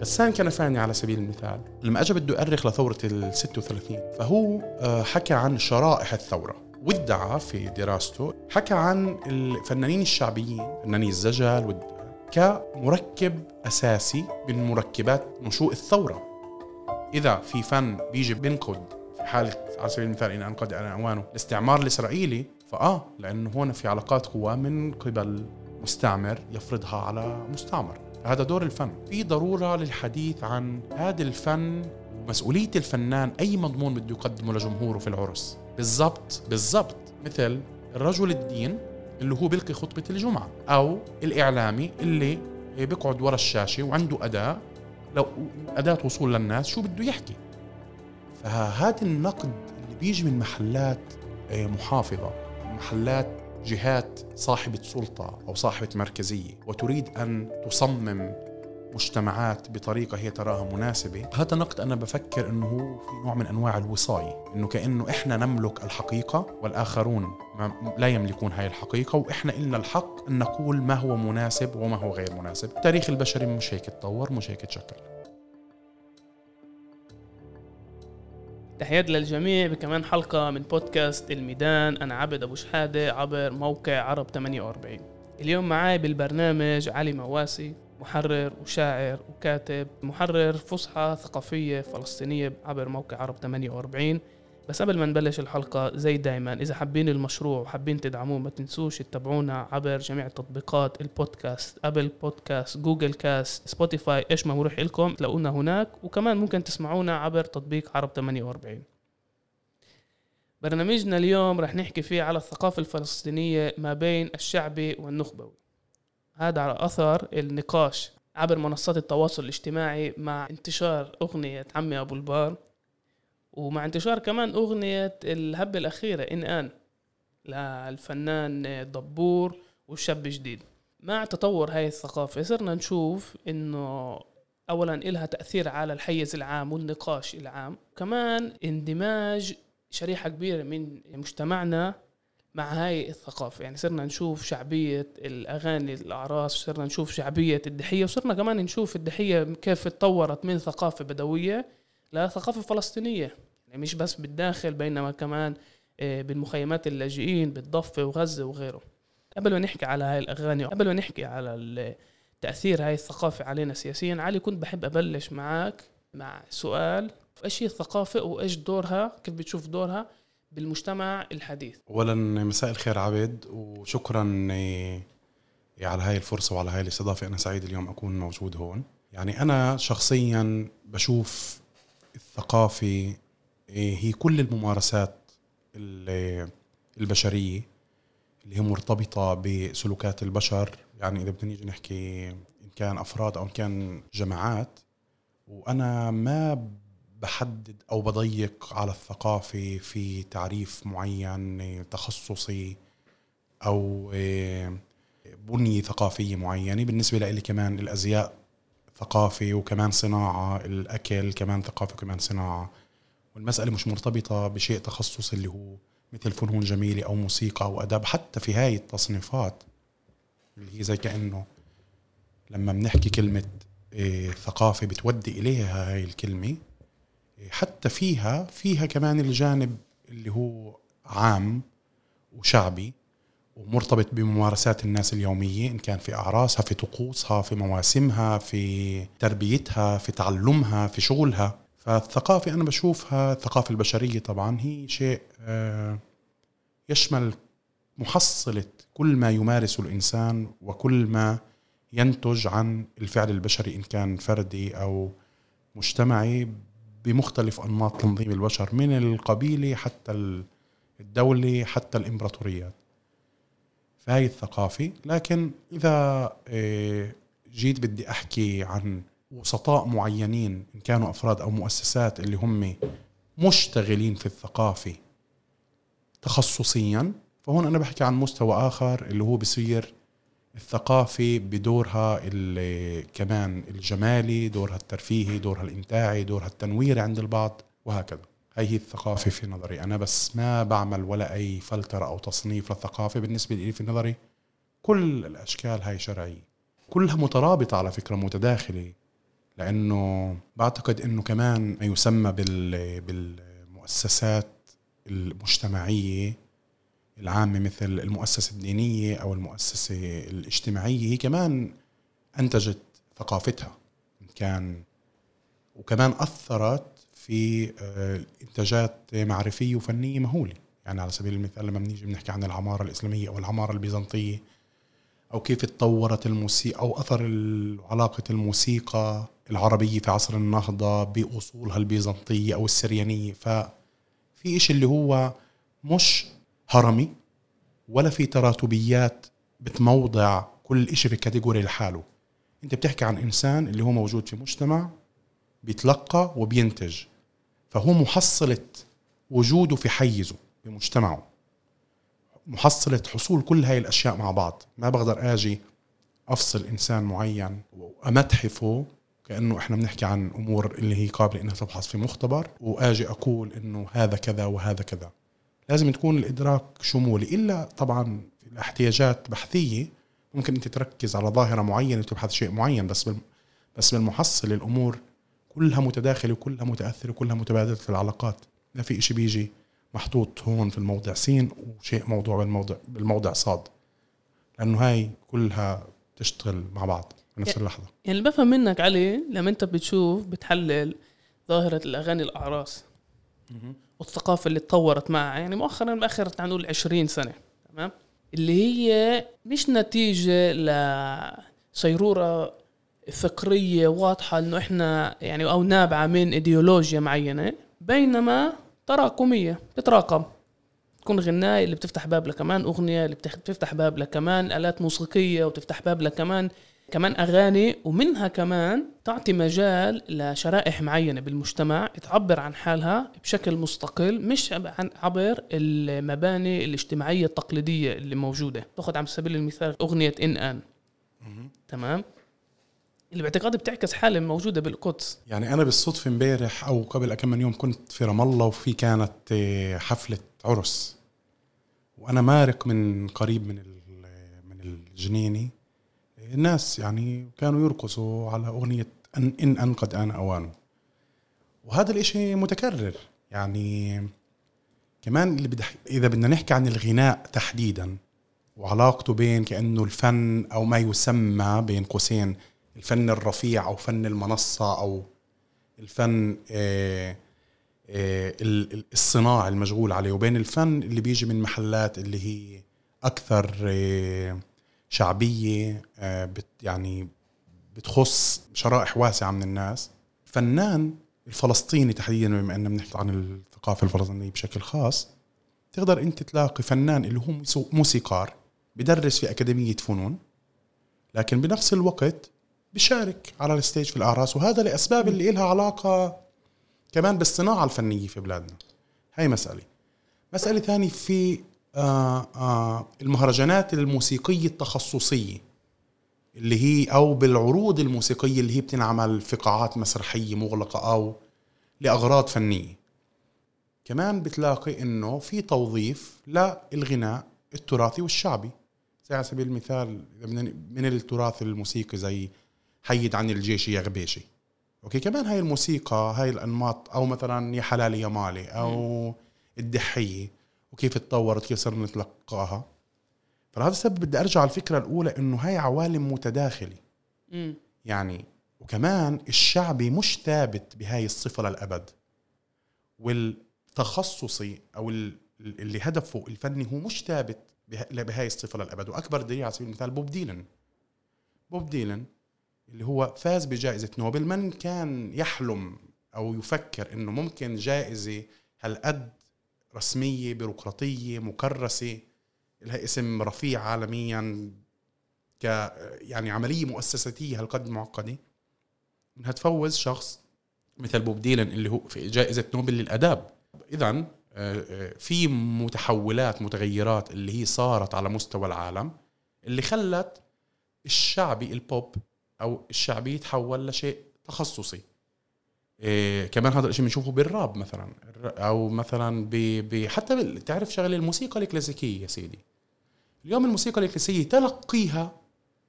غسان كنفاني على سبيل المثال. لما اجى بده يؤرخ لثورة ال 36 فهو آه، حكى عن شرائح الثورة. وادعى في دراسته حكى عن الفنانين الشعبيين فناني الزجل كمركب أساسي من مركبات نشوء الثورة. إذا في فن بيجي بينقد في حاله على سبيل المثال إن أنقد عنوانه الاستعمار الإسرائيلي فآه لأنه هون في علاقات قوى من قبل مستعمر يفرضها على مستعمر. هذا دور الفن. في ضرورة للحديث عن هذا الفن ومسؤولية الفنان أي مضمون بده يقدمه لجمهوره في العرس. بالضبط بالضبط. مثل الرجل الدين اللي هو بيلقي خطبة الجمعة أو الإعلامي اللي بيقعد ورا الشاشة وعنده أداة لو أداة وصول للناس شو بده يحكي. فهذا النقد اللي بيجي من محلات آه، محافظة محلات جهات صاحبة سلطة أو صاحبة مركزية وتريد أن تصمم مجتمعات بطريقة هي تراها مناسبة. هذا نقد أنا بفكر أنه هو في نوع من أنواع الوصاية أنه كأنه إحنا نملك الحقيقة والآخرون لا يملكون هاي الحقيقة وإحنا إلنا الحق أن نقول ما هو مناسب وما هو غير مناسب. التاريخ البشري مش هيك تطور مش هيك تشكل. تحيات للجميع بكمان حلقة من بودكاست الميدان. أنا عبد أبو شحادة عبر موقع عرب 48 اليوم معاي بالبرنامج علي مواسي محرر وشاعر وكاتب محرر فسحة ثقافية فلسطينية عبر موقع عرب 48 بس قبل ما نبلش الحلقة زي دايما إذا حابين المشروع وحابين تدعموه ما تنسوش تتابعونا عبر جميع تطبيقات البودكاست Apple Podcast Google Cast Spotify إيش ما مريح لكم تلاقونا هناك. وكمان ممكن تسمعونا عبر تطبيق عرب 48 برنامجنا اليوم رح نحكي فيه على الثقافة الفلسطينية ما بين الشعبي والنخبوي. هذا على أثر النقاش عبر منصات التواصل الاجتماعي مع انتشار أغنية عمي أبو البار. ومع انتشار كمان أغنية الهبة الأخيرة إن آن للفنان دبور والشاب جديد مع تطور هاي الثقافة صرنا نشوف إنه أولا إلها تأثير على الحيز العام والنقاش العام. كمان اندماج شريحة كبيرة من مجتمعنا مع هاي الثقافة. يعني صرنا نشوف شعبية الأغاني الأعراس صرنا نشوف شعبية الدحية وصرنا كمان نشوف الدحية كيف تطورت من ثقافة بدوية لثقافة فلسطينية. يعني مش بس بالداخل بينما كمان آه، بالمخيمات اللاجئين بالضفة وغزة وغيره. قبل ما نحكي على هاي الأغاني قبل ما نحكي على تأثير هاي الثقافة علينا سياسيا علي كنت بحب أبلش معك مع سؤال إيش هي الثقافة وإيش دورها كيف بتشوف دورها بالمجتمع الحديث؟ اولا مساء الخير عبد وشكرا على هاي الفرصة وعلى هاي الاستضافة. أنا سعيد اليوم أكون موجود هون. يعني أنا شخصيا بشوف الثقافة هي كل الممارسات البشرية اللي هي مرتبطة بسلوكات البشر. يعني إذا بدنا نيجي نحكي إن كان أفراد أو إن كان جماعات وأنا ما بحدد أو بضيق على الثقافة في تعريف معين تخصصي أو إيه، بنية ثقافية معينة. بالنسبة لي كمان الأزياء ثقافة وكمان صناعة الأكل كمان ثقافة وكمان صناعة. والمسألة مش مرتبطة بشيء تخصصي اللي هو مثل فنون جميلة أو موسيقى أو أداب حتى في هاي التصنيفات اللي هي زي كأنه لما بنحكي كلمة إيه ثقافة بتودي إليها هاي الكلمة إيه حتى فيها فيها كمان الجانب اللي هو عام وشعبي ومرتبط بممارسات الناس اليومية إن كان في أعراسها في طقوسها في مواسمها في تربيتها في تعلمها في شغلها. فالثقافة أنا بشوفها الثقافة البشرية طبعا هي شيء آه، يشمل محصلة كل ما يمارسه الإنسان وكل ما ينتج عن الفعل البشري إن كان فردي أو مجتمعي بمختلف أنماط تنظيم البشر من القبيلة حتى الدولة حتى الإمبراطوريات. فهي الثقافة. لكن إذا آه، جيت بدي أحكي عن وسطاء معينين إن كانوا أفراد أو مؤسسات اللي هم مشتغلين في الثقافة تخصصيا فهون أنا بحكي عن مستوى آخر اللي هو بصير الثقافة بدورها كمان الجمالي دورها الترفيهي دورها الإمتاعي دورها التنويري عند البعض وهكذا. هي هي الثقافة في نظري. أنا بس ما بعمل ولا أي فلترة أو تصنيف للثقافة بالنسبة لي في نظري. كل الأشكال هاي شرعية. كلها مترابطة على فكرة متداخلة. لأنه بعتقد إنه كمان ما يسمى بال بالمؤسسات المجتمعية العامة مثل المؤسسة الدينية أو المؤسسة الاجتماعية هي كمان أنتجت ثقافتها. كان وكمان أثرت في آه، إنتاجات معرفية وفنية مهولة. يعني على سبيل المثال لما بنيجي بنحكي عن العمارة الإسلامية أو العمارة البيزنطية أو كيف تطورت الموسيقى أو أثر علاقة الموسيقى العربيه في عصر النهضة باصولها البيزنطيه أو السريانية. ففي إشي اللي هو مش هرمي ولا في تراتبيات بتموضع كل إشي في كاتيجوري لحاله. أنت بتحكي عن إنسان اللي هو موجود في مجتمع بيتلقى وبينتج فهو محصلة وجوده في حيزه بمجتمعه محصلة حصول كل هاي الأشياء مع بعض. ما بقدر أجي أفصل إنسان معين وأمتحفه كأنه إحنا بنحكي عن أمور اللي هي قابلة إنها تبحث في مختبر وأجي أقول إنه هذا كذا وهذا كذا. لازم تكون الإدراك شمولي إلا طبعا الاحتياجات بحثية. ممكن أنت تركز على ظاهرة معينة وتبحث شيء معين بس بس بالمحصل الأمور كلها متداخلة وكلها متأثرة وكلها متبادلة في العلاقات. ما في إشي بيجي محطوط هون في الموضع سين وشيء موضوع بالموضع بالموضع صاد. لأنه هاي كلها تشتغل مع بعض. في نفس اللحظة. يعني اللي بفهم منك علي لما انت بتشوف بتحلل ظاهرة الأغاني الأعراس والثقافة اللي تطورت معها. يعني مؤخرا بآخر تعال نقول 20 سنة تمام؟ اللي هي مش نتيجة لصيرورة فكرية واضحة إنه إحنا يعني أو نابعة من إيديولوجيا معينة بينما تراكمية بتراكم تكون غناية اللي بتفتح باب لكمان أغنية اللي بتفتح باب لكمان آلات موسيقية وتفتح باب لكمان كمان أغاني ومنها كمان تعطي مجال لشرائح معينة بالمجتمع تعبر عن حالها بشكل مستقل مش عن عبر المباني الاجتماعية التقليدية اللي موجودة. تأخذ على سبيل المثال أغنية إن أن. تمام؟ اللي باعتقادي بتعكس حالة موجودة بالقدس. يعني أنا بالصدفة امبارح أو قبل كم من يوم كنت في رام الله وفي كانت آه، حفلة عرس. وأنا مارق من قريب من من الجنينة. الناس يعني كانوا يرقصوا على أغنية أن إن أن قد آن أوانه وهذا الإشي متكرر. يعني كمان اللي بدح إذا بدنا نحكي عن الغناء تحديدا وعلاقته بين كأنه الفن أو ما يسمى بين قوسين الفن الرفيع أو فن المنصة أو الفن آه، آه، الصناعي المشغول عليه. وبين الفن اللي بيجي من محلات اللي هي أكثر آه، شعبيه يعني بتخص شرائح واسعة من الناس. الفنان الفلسطيني تحديدا بما أننا بنحكي عن الثقافة الفلسطينية بشكل خاص تقدر أنت تلاقي فنان اللي هو موسيقار بدرس في أكاديمية فنون لكن بنفس الوقت بيشارك على الستيج في الأعراس. وهذا لأسباب اللي إلها علاقة كمان بالصناعة الفنية في بلادنا. هاي مسألة. مسألة ثانية في المهرجانات الموسيقية التخصصية اللي هي أو بالعروض الموسيقية اللي هي بتنعمل في قاعات مسرحية مغلقة أو لأغراض فنية. كمان بتلاقي إنه في توظيف للغناء التراثي والشعبي. زي على سبيل المثال من التراث الموسيقي زي حيد عن الجيش يا غبيشي. okay كمان هاي الموسيقى هاي الأنماط أو مثلا يا حلالي يا مالي أو الدحية وكيف تطورت كيف صرنا نتلقاها. فلهذا السبب بدي أرجع على الفكرة الأولى إنه هاي عوالم متداخلة. يعني وكمان الشعبي مش ثابت بهاي الصفة للأبد. والتخصصي أو اللي هدفه الفني هو مش ثابت بهاي الصفة للأبد. وأكبر دليل على سبيل المثال بوب ديلن. بوب ديلن اللي هو فاز بجائزة نوبل من كان يحلم أو يفكر أنه ممكن جائزة هالقد رسمية بيروقراطية مكرسة لها اسم رفيع عالميا ك يعني عملية مؤسساتية هالقد معقدة. انها تفوز شخص مثل بوب ديلن اللي هو في جائزة نوبل للأداب. إذا آه، آه، في متحولات متغيرات اللي هي صارت على مستوى العالم اللي خلت الشعبي البوب أو الشعبي يتحول لشيء تخصصي. إيه كمان هذا الشيء بنشوفه بالراب مثلا. أو مثلا ب... ب... حتى تعرف شغلة الموسيقى الكلاسيكية يا سيدي. اليوم الموسيقى الكلاسيكية تلقيها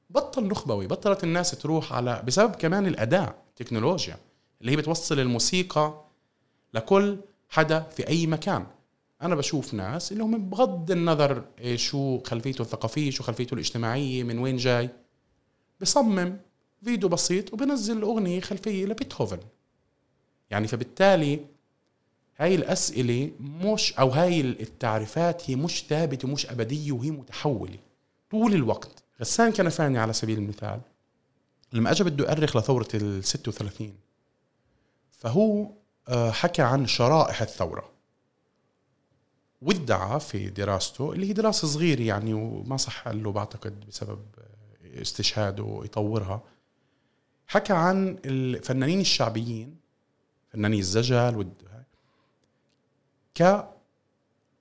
بطل نخبوي بطلت الناس تروح على بسبب كمان الأداء التكنولوجيا اللي هي بتوصل الموسيقى لكل حدا في أي مكان. أنا بشوف ناس اللي هم بغض النظر إيه شو خلفيته الثقافية شو خلفيته الاجتماعية من وين جاي. بصمم فيديو بسيط وبنزل أغنية خلفية لبيتهوفن. يعني فبالتالي هاي الأسئلة مش أو هاي التعريفات هي مش ثابتة ومش أبدية وهي متحولة. طول الوقت. غسان كنفاني على سبيل المثال. لما أجى بده يؤرخ لثورة ال 36 فهو آه، حكى عن شرائح الثورة. وادعى في دراسته اللي هي دراسة صغيرة يعني وما صح له بعتقد بسبب استشهاده يطورها. حكى عن الفنانين الشعبيين فناني الزجل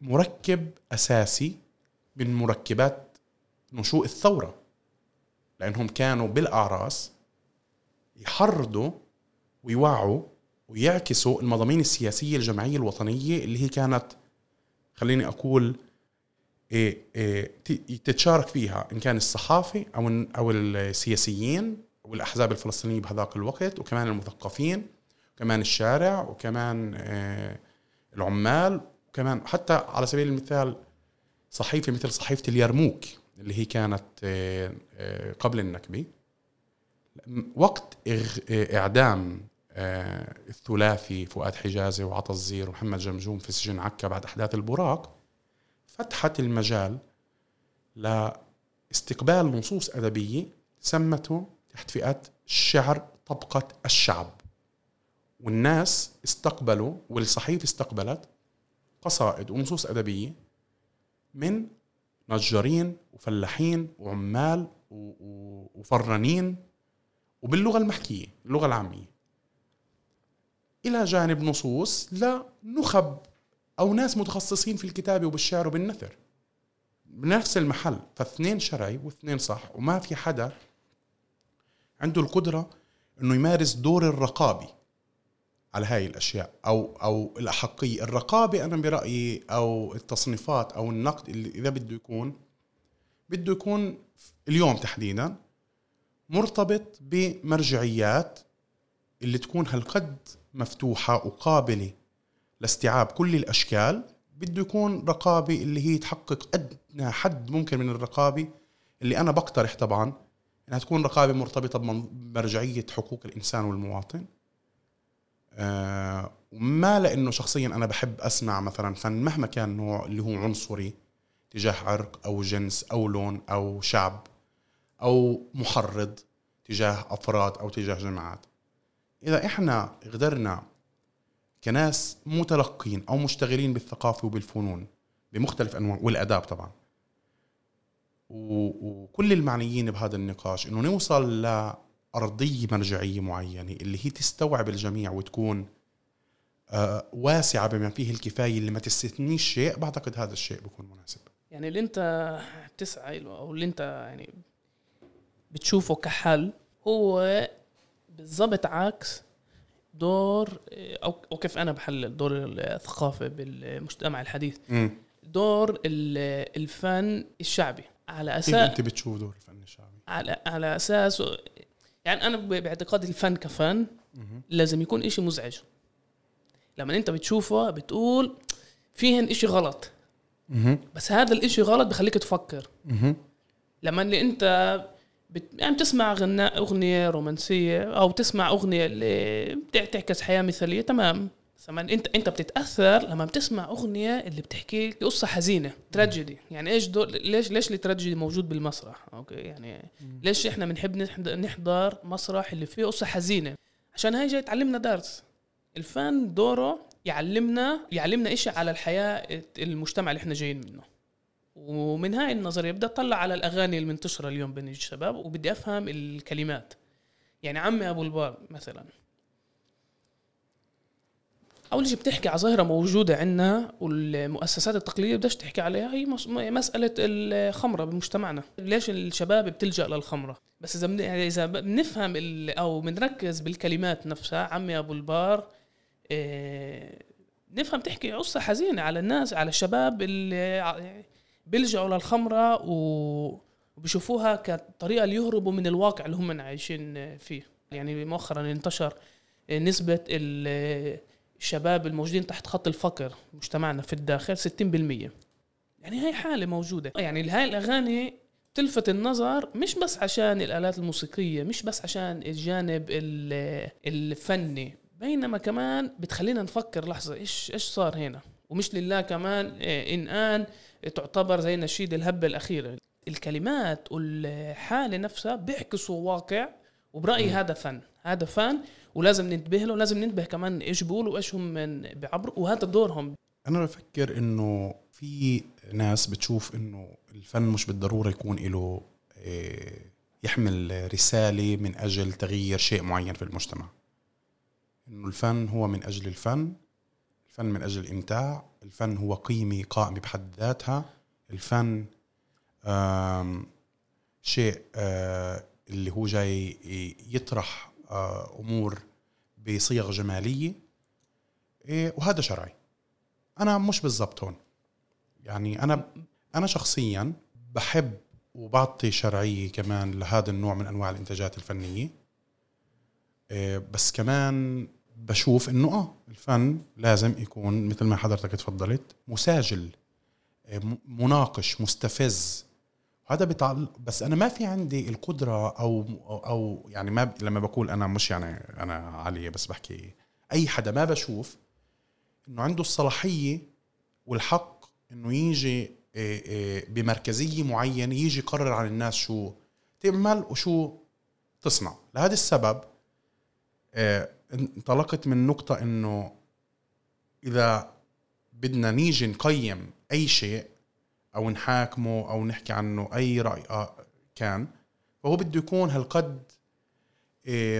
كمركب أساسي من مركبات نشوء الثورة لأنهم كانوا بالأعراس يحرضوا ويوعوا ويعكسوا المضامين السياسية الجمعية الوطنية اللي هي كانت خليني أقول إيه إيه تتشارك فيها إن كان الصحافة أو أو السياسيين والأحزاب الفلسطينية بهذاك الوقت وكمان المثقفين. وكمان الشارع وكمان إيه العمال وكمان حتى على سبيل المثال صحيفة مثل صحيفة اليرموك اللي هي كانت آه، آه، قبل النكبة. وقت إعدام آه، الثلاثي فؤاد حجازي وعطا الزير ومحمد جمجوم في سجن عكا بعد أحداث البراق فتحت المجال لاستقبال نصوص أدبية سمته تحت فئة شعر طبقة الشعب. والناس استقبلوا والصحيفة استقبلت قصائد ونصوص أدبية من نجارين وفلاحين وعمال وفرانين وباللغة المحكية اللغة العامية. إلى جانب نصوص لنخب أو ناس متخصصين في الكتابة وبالشعر وبالنثر. بنفس المحل فاثنين شرعي واثنين صح وما في حدا عنده القدرة إنه يمارس دور الرقابي. على هاي الأشياء أو أو الأحقية الرقابة أنا برأيي أو التصنيفات أو النقد اللي إذا بده يكون بده يكون اليوم تحديدا مرتبط بمرجعيات اللي تكون هالقد مفتوحة وقابلة لاستيعاب كل الأشكال بده يكون رقابة اللي هي تحقق أدنى حد ممكن من الرقابة اللي أنا بقترح طبعا إنها تكون رقابة مرتبطة بمرجعية حقوق الإنسان والمواطن. ما لأنه شخصيا أنا بحب أسمع مثلا فن مهما كان نوع اللي هو عنصري تجاه عرق أو جنس أو لون أو شعب أو محرض تجاه أفراد أو تجاه جماعات. إذا إحنا قدرنا كناس متلقين أو مشتغلين بالثقافة وبالفنون بمختلف أنواع والأداب طبعا وكل المعنيين بهذا النقاش إنه نوصل ارضيه مرجعية معينة اللي هي تستوعب الجميع وتكون آه، واسعة بما فيه الكفاية اللي ما تستثنيش شيء بعتقد هذا الشيء بيكون مناسب. يعني اللي انت بتسعى له أو اللي انت يعني بتشوفه كحل هو بالضبط عكس دور أو أو كيف أنا بحلل دور الثقافة بالمجتمع الحديث. م. دور الفن الشعبي. على أساس أنت بتشوف دور الفن الشعبي؟ على على أساس يعني أنا باعتقادي الفن كفن لازم يكون إشي مزعج. لما أنت بتشوفه بتقول فيهن إشي غلط. بس هذا الإشي غلط بخليك تفكر. لما اللي أنت بت... يعني بتسمع غناء أغنية رومانسية أو تسمع أغنية اللي بتعكس حياة مثالية تمام. لما انت انت بتتأثر لما بتسمع أغنية اللي بتحكي قصة حزينة تراجيدي يعني إيش دور ليش ليش التراجيدي موجود بالمسرح؟ أوكي يعني ليش إحنا بنحب نحضر مسرح اللي فيه قصة حزينة؟ عشان هاي جاي تعلمنا درس. الفن دوره يعلمنا يعلمنا إشي على الحياة المجتمع اللي إحنا جايين منه. ومن هاي النظرية بدي أطلع على الأغاني المنتشرة اليوم بين الشباب وبدي أفهم الكلمات. يعني عمي أبو الباب مثلا. أول شيء بتحكي على ظاهرة موجودة عندنا والمؤسسات التقليدية بدهاش تحكي عليها هي مسألة الخمرة بمجتمعنا. ليش الشباب بتلجأ للخمرة؟ بس إذا يعني إذا بنفهم أو بنركز بالكلمات نفسها عمي أبو البار إيه نفهم تحكي قصة حزينة على الناس على الشباب اللي بيلجأوا للخمرة و وبيشوفوها كطريقة ليهربوا من الواقع اللي هم عايشين فيه. يعني مؤخرا انتشر نسبة الشباب الموجودين تحت خط الفقر مجتمعنا في الداخل 60% يعني هاي حالة موجودة. يعني هاي الأغاني تلفت النظر مش بس عشان الآلات الموسيقية مش بس عشان الجانب الفني بينما كمان بتخلينا نفكر لحظة إيش إيش صار هنا؟ ومش لله كمان إيه، إن آن تعتبر زي نشيد الهبة الأخيرة. الكلمات والحالة نفسها بيعكسوا واقع وبرأيي م. هذا فن. هذا فن ولازم ننتبه له لازم ننتبه كمان إيش بيقولوا وإيش هم بيعبروا وهذا دورهم. أنا بفكر إنه في ناس بتشوف إنه الفن مش بالضرورة يكون له إيه، يحمل رسالة من أجل تغيير شيء معين في المجتمع. إنه الفن هو من أجل الفن الفن من أجل الإمتاع الفن هو قيمة قائمة بحد ذاتها. الفن شيء آه، اللي هو جاي يطرح أمور بصيغ جمالية. إيه، وهذا شرعي. أنا مش بالضبط هون. يعني أنا أنا شخصيا بحب وبعطي شرعية كمان لهذا النوع من أنواع الإنتاجات الفنية. إيه، بس كمان بشوف إنه آه الفن لازم يكون مثل ما حضرتك تفضلت مساجل إيه، مناقش مستفز. هذا بتعلق بس أنا ما في عندي القدرة أو أو يعني ما لما بقول أنا مش يعني أنا علي بس بحكي أي حدا ما بشوف إنه عنده الصلاحية والحق إنه يجي بمركزية معينة يجي يقرر عن الناس شو تعمل وشو تصنع. لهذا السبب انطلقت من نقطة إنه إذا بدنا نيجي نقيم أي شيء أو نحاكمه أو نحكي عنه أي رأي آه، كان. فهو بده يكون هالقد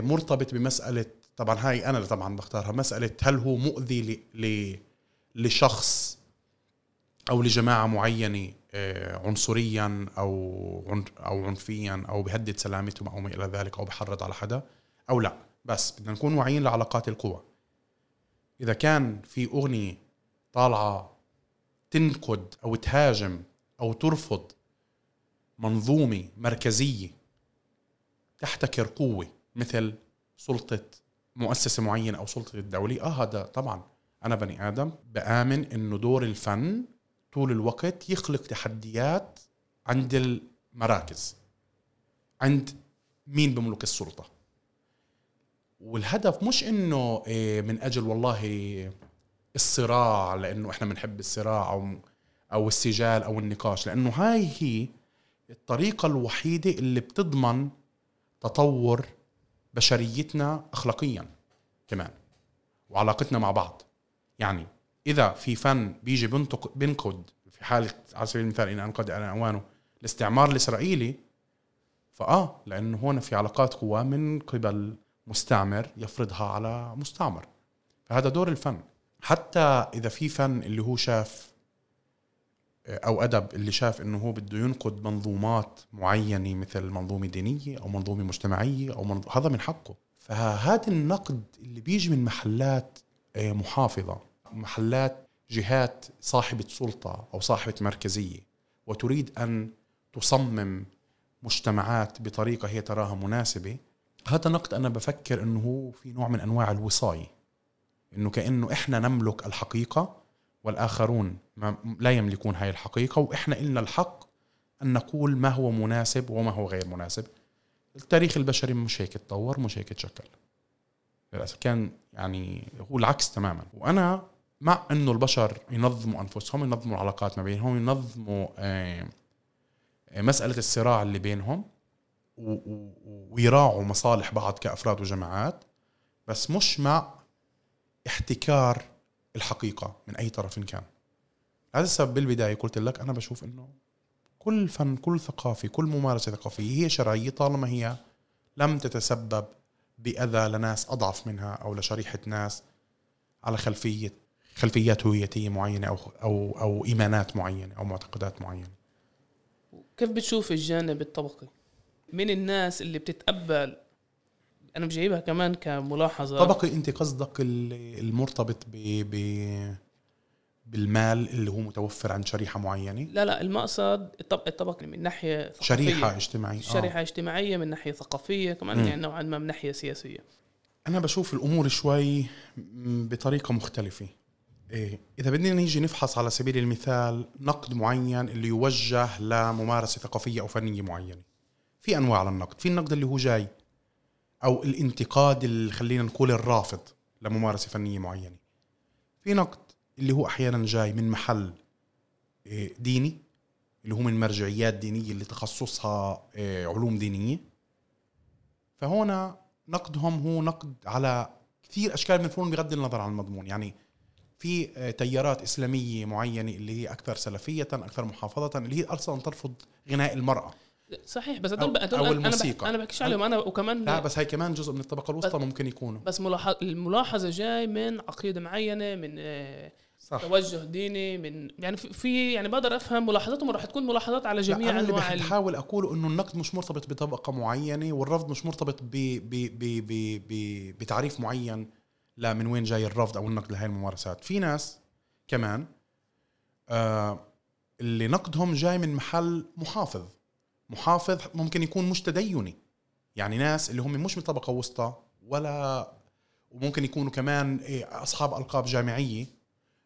مرتبط بمسألة طبعا هاي أنا اللي طبعا بختارها مسألة هل هو مؤذي لشخص أو لجماعة معينة آه، عنصريا أو أو عنفيا أو بهدد سلامتهم أو ما إلى ذلك أو بحرض على حدا أو لا. بس بدنا نكون واعيين لعلاقات القوى. إذا كان في أغنية طالعة تنقد أو تهاجم أو ترفض منظومة مركزية تحتكر قوة مثل سلطة مؤسسة معينة أو سلطة الدولة. آه هذا طبعا أنا بني آدم بآمن إنه دور الفن طول الوقت يخلق تحديات عند المراكز عند مين بملك السلطة. والهدف مش إنه إيه، من أجل والله الصراع لأنه إحنا بنحب الصراع أو أو السجال أو النقاش. لأنه هاي هي الطريقة الوحيدة اللي بتضمن تطور بشريتنا اخلاقيا كمان وعلاقتنا مع بعض. يعني إذا في فن بيجي بنتق بنقد في حاله على سبيل المثال ان أنقد أنا اوانه الاستعمار الإسرائيلي فآه لأنه هون في علاقات قوى من قبل مستعمر يفرضها على مستعمر. فهذا دور الفن. حتى إذا في فن اللي هو شاف أو أدب اللي شاف إنه هو بده ينقد منظومات معينة مثل منظومة دينية أو منظومة مجتمعية أو منظ... هذا من حقه. فهذا النقد اللي بيجي من محلات آه، محافظة محلات جهات صاحبة سلطة أو صاحبة مركزية وتريد أن تصمم مجتمعات بطريقة هي تراها مناسبة هذا نقد أنا بفكر أنه هو في نوع من أنواع الوصاية. أنه كأنه إحنا نملك الحقيقة والآخرون ما لا يملكون هاي الحقيقة وإحنا إلنا الحق أن نقول ما هو مناسب وما هو غير مناسب. التاريخ البشري مش هيك تطور مش هيك تشكل للأسف كان يعني هو العكس تماما. وأنا مع إنه البشر ينظموا أنفسهم ينظموا العلاقات ما بينهم ينظموا آه، مسألة الصراع اللي بينهم ويراعوا مصالح بعض كأفراد وجماعات. بس مش مع احتكار الحقيقة من أي طرف كان. هذا السبب بالبداية قلت لك أنا بشوف إنه كل فن كل ثقافة كل ممارسة ثقافية هي شرعية طالما هي لم تتسبب بأذى لناس أضعف منها أو لشريحة ناس على خلفية خلفيات هويتية معينة أو أو أو إيمانات معينة أو معتقدات معينة. كيف بتشوف الجانب الطبقي؟ من الناس اللي بتتقبل أنا بجيبها كمان كملاحظة. طبقي أنت قصدك المرتبط ب ب بالمال اللي هو متوفر عند شريحة معينة؟ لا لا المقصد الطب- الطبقه من ناحية ثقافية. شريحة اجتماعية. آه. شريحة اجتماعية من ناحية ثقافية كمان مم. يعني نوعا ما من ناحية سياسية. أنا بشوف الأمور شوي م- بطريقة مختلفة. إيه إذا بدنا نيجي نفحص على سبيل المثال نقد معين اللي يوجه لممارسة ثقافية أو فنية معينة. في أنواع للنقد. في النقد اللي هو جاي. أو الانتقاد اللي خلينا نقول الرافض لممارسة فنية معينة. في نقد اللي هو أحيانا جاي من محل إيه، ديني اللي هو من مرجعيات دينية اللي تخصصها إيه، علوم دينية. فهنا نقدهم هو نقد على كثير أشكال من الفنون بغض النظر عن المضمون. يعني في آه، تيارات إسلامية معينة اللي هي أكثر سلفية أكثر محافظة اللي هي أصلا ترفض غناء المرأة. صحيح بس هدول هدول أو الموسيقى. أنا بحكيش عليهم. أنا وكمان لا بس هاي كمان جزء من الطبقة الوسطى ممكن يكونوا. بس ملاحظ الملاحظة جاي من عقيدة معينة من آه، صح. توجه ديني من يعني في- يعني بقدر أفهم ملاحظاتهم راح تكون ملاحظات على جميع أنا اللي أنواع بح- ال- بحاول أقوله إنه النقد مش مرتبط بطبقة معينة والرفض مش مرتبط ب ب ب ب ب بتعريف معين لا من وين جاي الرفض أو النقد لهي الممارسات. في ناس كمان آه اللي نقدهم جاي من محل محافظ. محافظ ممكن يكون مش تديني. يعني ناس اللي هم مش من طبقة وسطى ولا وممكن يكونوا كمان إيه، أصحاب ألقاب جامعية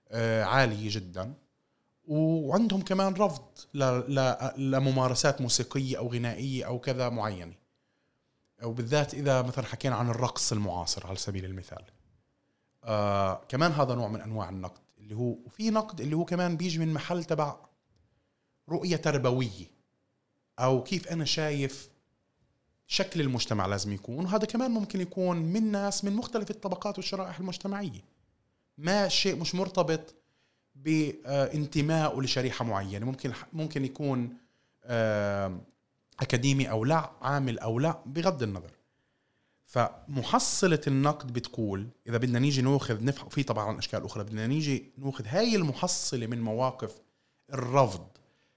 آه عالية جدا. وعندهم كمان رفض. لممارسات موسيقية أو غنائية أو كذا معينة. وبالذات إذا مثلا حكينا عن الرقص المعاصر على سبيل المثال. آه كمان هذا نوع من أنواع النقد اللي هو وفي نقد اللي هو كمان بيجي من محل تبع رؤية تربوية. أو كيف أنا شايف شكل المجتمع لازم يكون. وهذا كمان ممكن يكون من ناس من مختلف الطبقات والشرائح المجتمعية. ما شيء مش مرتبط بانتمائه لشريحة معينة. ممكن ممكن يكون آه، أكاديمي أو لا عامل أو لا بغض النظر. فمحصلة النقد بتقول إذا بدنا نيجي نأخذ نفح في طبعا أشكال أخرى بدنا نيجي نأخذ هاي المحصلة من مواقف الرفض.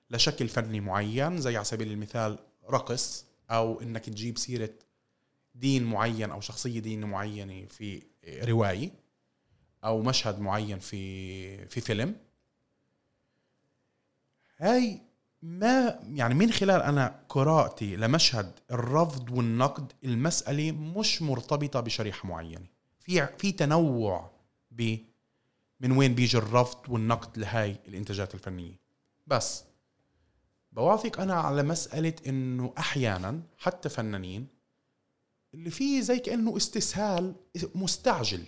لشكل فني معين زي على سبيل المثال رقص أو إنك تجيب سيرة دين معين أو شخصية دين معينة في رواية أو مشهد معين في في فيلم. هاي ما يعني من خلال أنا قراءتي لمشهد الرفض والنقد المسألة مش مرتبطة بشريحة معينة. في في تنوع ب من وين بيجي الرفض والنقد لهاي الإنتاجات الفنية. بس بوافق أنا على مسألة إنه أحيانا حتى فنانين اللي فيه زي كأنه استسهال مستعجل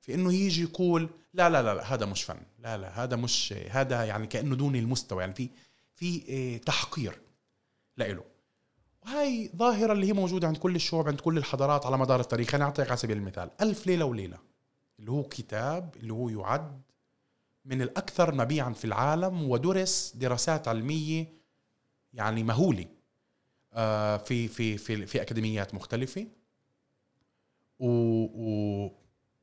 في إنه يجي يقول لا لا لا, لا هذا مش فن لا لا هذا مش هذا يعني كأنه دون المستوى يعني في في إيه، تحقير لإله. وهي ظاهرة اللي هي موجودة عند كل الشعوب عند كل الحضارات على مدار التاريخ. أنا أعطيك على سبيل المثال ألف ليلة وليلة اللي هو كتاب اللي هو يعد من الأكثر مبيعا في العالم ودرس دراسات علمية يعني مهولة آه، في في في في أكاديميات مختلفة. و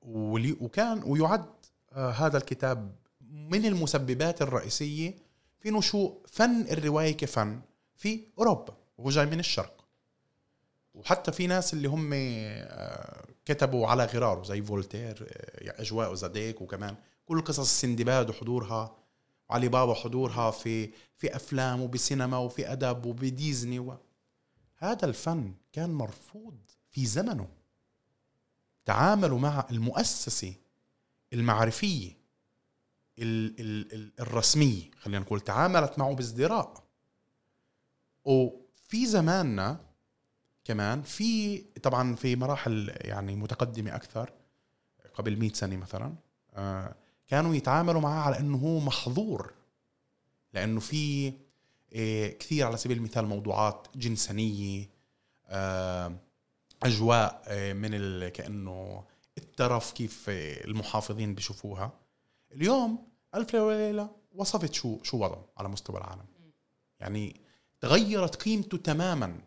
و وكان ويعد آه، هذا الكتاب من المسببات الرئيسية في نشوء فن الرواية كفن في أوروبا وهو جاي من الشرق. وحتى في ناس اللي هم آه، كتبوا على غراره زي فولتير أجواء زاديك وكمان كل قصص السندباد وحضورها. وعلي بابا حضورها في في أفلام وبسينما وفي أدب وبديزني و... هذا الفن كان مرفوض في زمنه. تعاملوا مع المؤسسة المعرفية ال ال ال الرسمية خلينا نقول تعاملت معه بازدراء. وفي زماننا كمان في طبعا في مراحل يعني متقدمة أكثر قبل 100 سنة مثلا آه، كانوا يتعاملوا معه على أنه هو محظور لأنه في آه، كثير على سبيل المثال موضوعات جنسانية آه، أجواء آه، من ال- كأنه الترف كيف المحافظين بيشوفوها. اليوم ألف ليلة وليلة وصفت شو شو وضعه على مستوى العالم. يعني تغيرت قيمته تماما.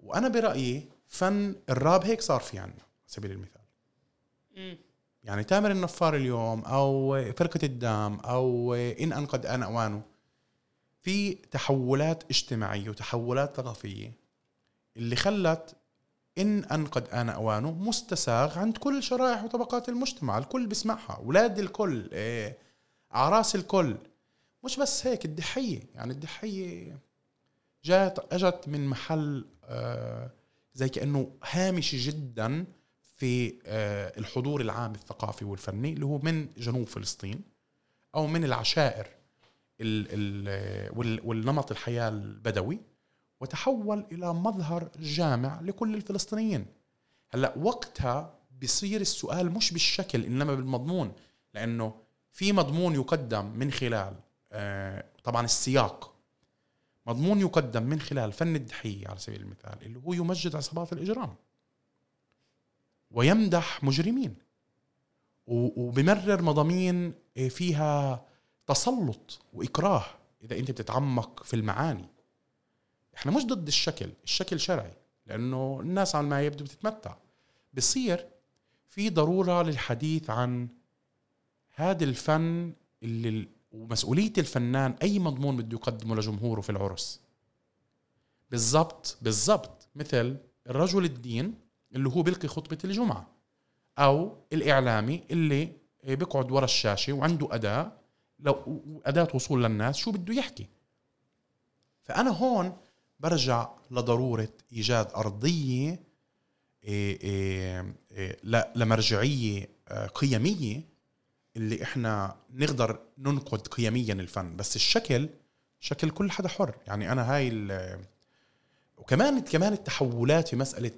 وأنا برأيي فن الراب هيك صار في عنا على سبيل المثال. يعني تامر النفار اليوم أو فرقة الدام أو إن انقد أنا اوانه في تحولات اجتماعية وتحولات ثقافية اللي خلت إن انقد أنا اوانه مستساغ عند كل شرائح وطبقات المجتمع الكل بيسمعها أولاد الكل إيه أعراس الكل. مش بس هيك الدحية يعني الدحية جات أجت من محل آه زي كأنه هامشي جدا في آه الحضور العام الثقافي والفني اللي هو من جنوب فلسطين أو من العشائر ال ال والنمط الحياة البدوي وتحول إلى مظهر جامع لكل الفلسطينيين. هلأ وقتها بصير السؤال مش بالشكل إنما بالمضمون لأنه في مضمون يقدم من خلال آه، طبعا السياق. مضمون يقدم من خلال فن الدحية على سبيل المثال اللي هو يمجد عصابات الإجرام. ويمدح مجرمين. وبمرر مضامين آه، فيها تسلط وإكراه إذا أنت بتتعمق في المعاني. إحنا مش ضد الشكل الشكل شرعي لأنه الناس على ما يبدو بتتمتع. بصير في ضرورة للحديث عن هذا الفن اللي ومسؤولية الفنان أي مضمون بده يقدمه لجمهوره في العرس. بالضبط بالضبط. مثل الرجل الدين اللي هو بيلقي خطبة الجمعة أو الإعلامي اللي بيقعد ورا الشاشة وعنده أداة لو أداة وصول للناس شو بده يحكي. فأنا هون برجع لضرورة إيجاد أرضية إيه، إيه، إيه، لمرجعية آه، قيمية اللي إحنا نقدر ننقد قيميا الفن. بس الشكل شكل كل حدا حر. يعني أنا هاي وكمان كمان التحولات في مسألة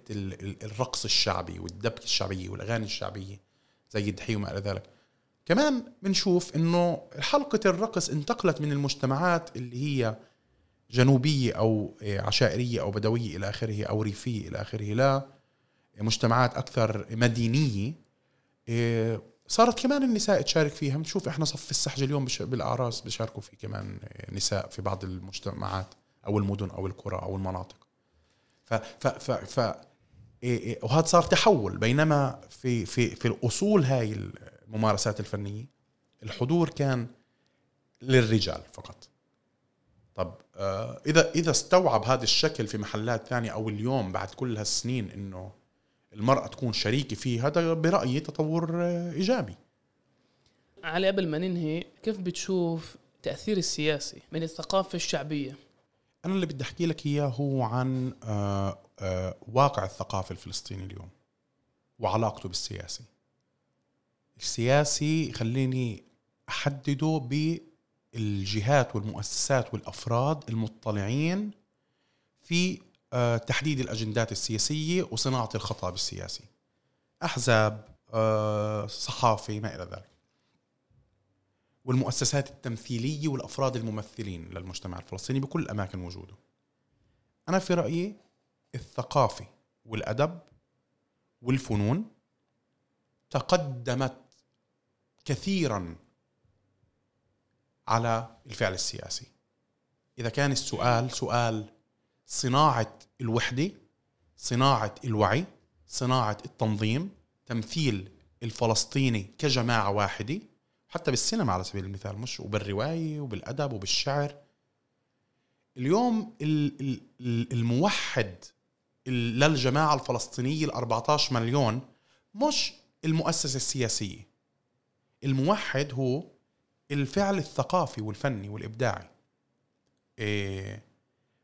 الرقص الشعبي والدبكه الشعبيه والأغاني الشعبية زي الدحيه وما إلى ذلك. كمان بنشوف إنه حلقة الرقص انتقلت من المجتمعات اللي هي جنوبية أو عشائرية أو بدوية إلى آخره أو ريفية إلى آخره لا مجتمعات أكثر مدينية. صارت كمان النساء تشارك فيها. بنشوف إحنا صف السحج اليوم بالأعراس بيشاركوا فيه كمان نساء في بعض المجتمعات أو المدن أو القرى أو المناطق. ف ف ف, ف إيه، إيه، وهذا صار تحول. بينما في في في الأصول هاي الممارسات الفنية الحضور كان للرجال فقط. طب آه إذا إذا استوعب هذا الشكل في محلات ثانية أو اليوم بعد كل هالسنين إنه المرأة تكون شريكة فيه هذا برأيي تطور إيجابي. علي قبل ما ننهي كيف بتشوف تأثير السياسي من الثقافة الشعبية؟ أنا اللي بدي أحكي لك إياه هو عن آه، آه، واقع الثقافة الفلسطيني اليوم وعلاقته بالسياسي. السياسي خليني أحدده بالجهات والمؤسسات والأفراد المطلعين في آه، تحديد الأجندات السياسية وصناعة الخطاب السياسي. أحزاب صحافة ما إلى ذلك. والمؤسسات التمثيلية والأفراد الممثلين للمجتمع الفلسطيني بكل اماكن وجوده أنا في رأيي الثقافة والأدب والفنون تقدمت كثيرا على الفعل السياسي. إذا كان السؤال سؤال صناعة الوحدة صناعة الوعي صناعة التنظيم تمثيل الفلسطيني كجماعة واحدة حتى بالسينما على سبيل المثال مش وبالرواية وبالأدب وبالشعر. اليوم الموحد للجماعة الفلسطينية ال 14 مليون مش المؤسسة السياسية. الموحد هو الفعل الثقافي والفني والإبداعي. إيه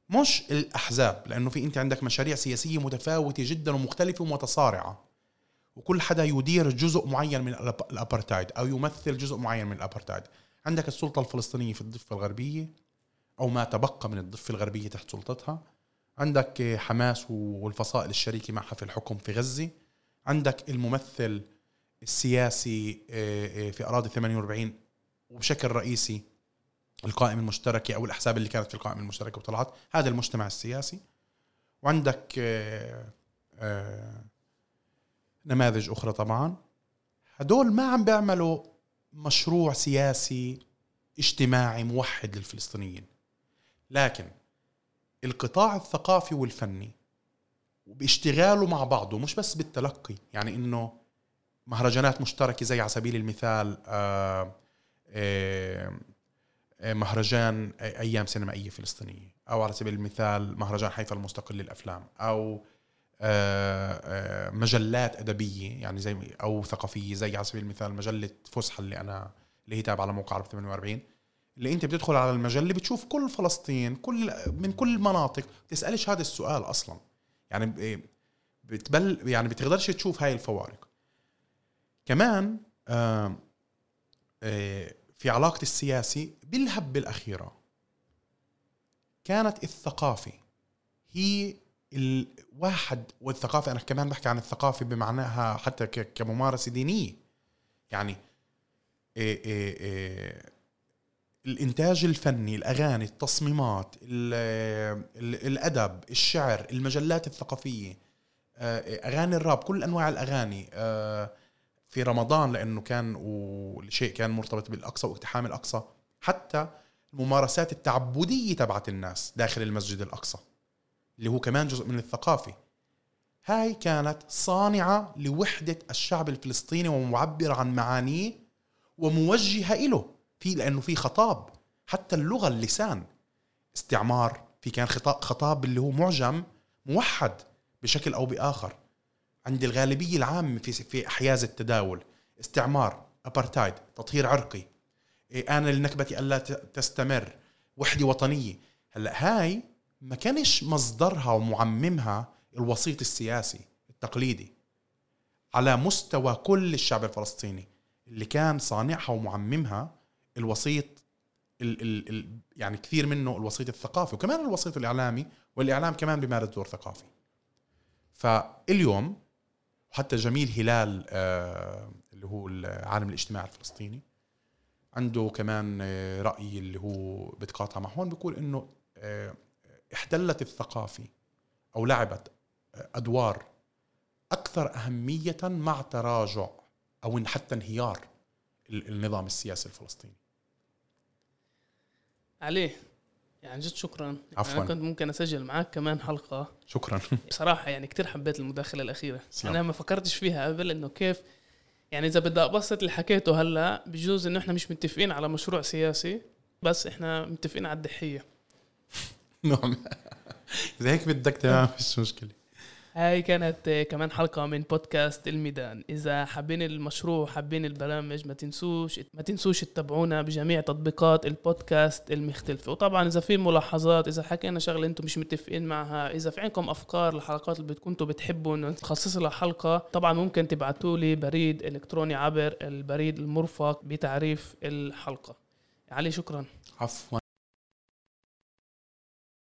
مش الأحزاب لأنه في أنت عندك مشاريع سياسية متفاوتة جدا ومختلفة ومتصارعة. وكل حدا يدير جزء معين من الابارتايد أو يمثل جزء معين من الابارتايد عندك السلطة الفلسطينية في الضفة الغربية أو ما تبقى من الضفة الغربية تحت سلطتها. عندك حماس والفصائل الشريكة معها في الحكم في غزة. عندك الممثل السياسي آه، آه، في أراضي 48 وبشكل رئيسي القائمة المشتركة أو الأحزاب اللي كانت في القائمة المشتركة وطلعت. هذا المجتمع السياسي. وعندك آه، نماذج أخرى طبعا. هدول ما عم بيعملوا مشروع سياسي اجتماعي موحد للفلسطينيين. لكن القطاع الثقافي والفني وباشتغاله مع بعضه مش بس بالتلقي يعني إنه مهرجانات مشتركة زي على سبيل المثال آآ آآ مهرجان أيام سينمائية فلسطينية أو على سبيل المثال مهرجان حيفا المستقل للأفلام أو آه، آه، مجلات أدبية يعني زي أو ثقافية زي على سبيل المثال مجلة فسحة اللي أنا اللي هي تابعة لموقع عرب 48 اللي أنت بتدخل على المجلة بتشوف كل فلسطين كل من كل المناطق بتسألش هذا السؤال أصلا. يعني ب- بتبل يعني بتقدرش تشوف هاي الفوارق. كمان آه آه في علاقة السياسي بالهبة الأخيرة. كانت الثقافة هي الواحد والثقافة أنا كمان بحكي عن الثقافة بمعناها حتى كممارسة دينية. يعني إيه إيه إيه الإنتاج الفني الأغاني التصميمات ال- ال- الأدب الشعر المجلات الثقافية آه، أغاني الراب كل أنواع الأغاني آه، في رمضان لأنه كان والشيء كان مرتبط بالأقصى واقتحام الأقصى. حتى الممارسات التعبدية تبعت الناس داخل المسجد الأقصى. اللي هو كمان جزء من الثقافة. هاي كانت صانعة لوحدة الشعب الفلسطيني ومعبرة عن معانيه وموجهة إله. في لأنه في خطاب. حتى اللغة اللسان. استعمار. في كان خطاب, خطاب اللي هو معجم موحد بشكل أو بآخر. عند الغالبية العامة في في أحياز التداول. استعمار أبرتايد تطهير عرقي. إيه، آن للنكبة ألا تستمر. وحدة وطنية. هلأ هاي ما كانش مصدرها ومعممها الوسيط السياسي التقليدي على مستوى كل الشعب الفلسطيني اللي كان صانعها ومعممها الوسيط ال ال ال يعني كثير منه الوسيط الثقافي وكمان الوسيط الإعلامي والإعلام كمان بيمارس دور ثقافي. فاليوم حتى جميل هلال آه اللي هو العالم الاجتماعي الفلسطيني عنده كمان آه، رأي اللي هو بتقاطع مع هون بيقول إنه آه، احتلت الثقافة أو لعبت أدوار أكثر أهمية مع تراجع أو إن حتى انهيار ال- النظام السياسي الفلسطيني. عليه يعني جد شكرا. عفواً. أنا كنت ممكن أسجل معك كمان حلقة. شكرا. بصراحة يعني كتير حبيت المداخلة الأخيرة. سلام. أنا ما فكرتش فيها قبل إنه كيف يعني إذا بدي أبسط اللي حكيته هلأ بجوز إنه إحنا مش متفقين على مشروع سياسي بس إحنا متفقين على الضحية. نعم. إذا هيك بدك تمام مش مشكلة. هاي كانت آه، كمان حلقة من بودكاست الميدان. إذا حابين المشروع حابين البرامج ما تنسوش ما تنسوش تتابعونا بجميع تطبيقات البودكاست المختلفة. وطبعا إذا في ملاحظات إذا حكينا شغلة أنتم مش متفقين معها إذا في عندكم أفكار لحلقات اللي كنتوا بتحبوا إنه تخصص لها حلقة طبعا ممكن تبعتوا لي بريد إلكتروني عبر البريد المرفق بتعريف الحلقة. علي شكرا. عفوا.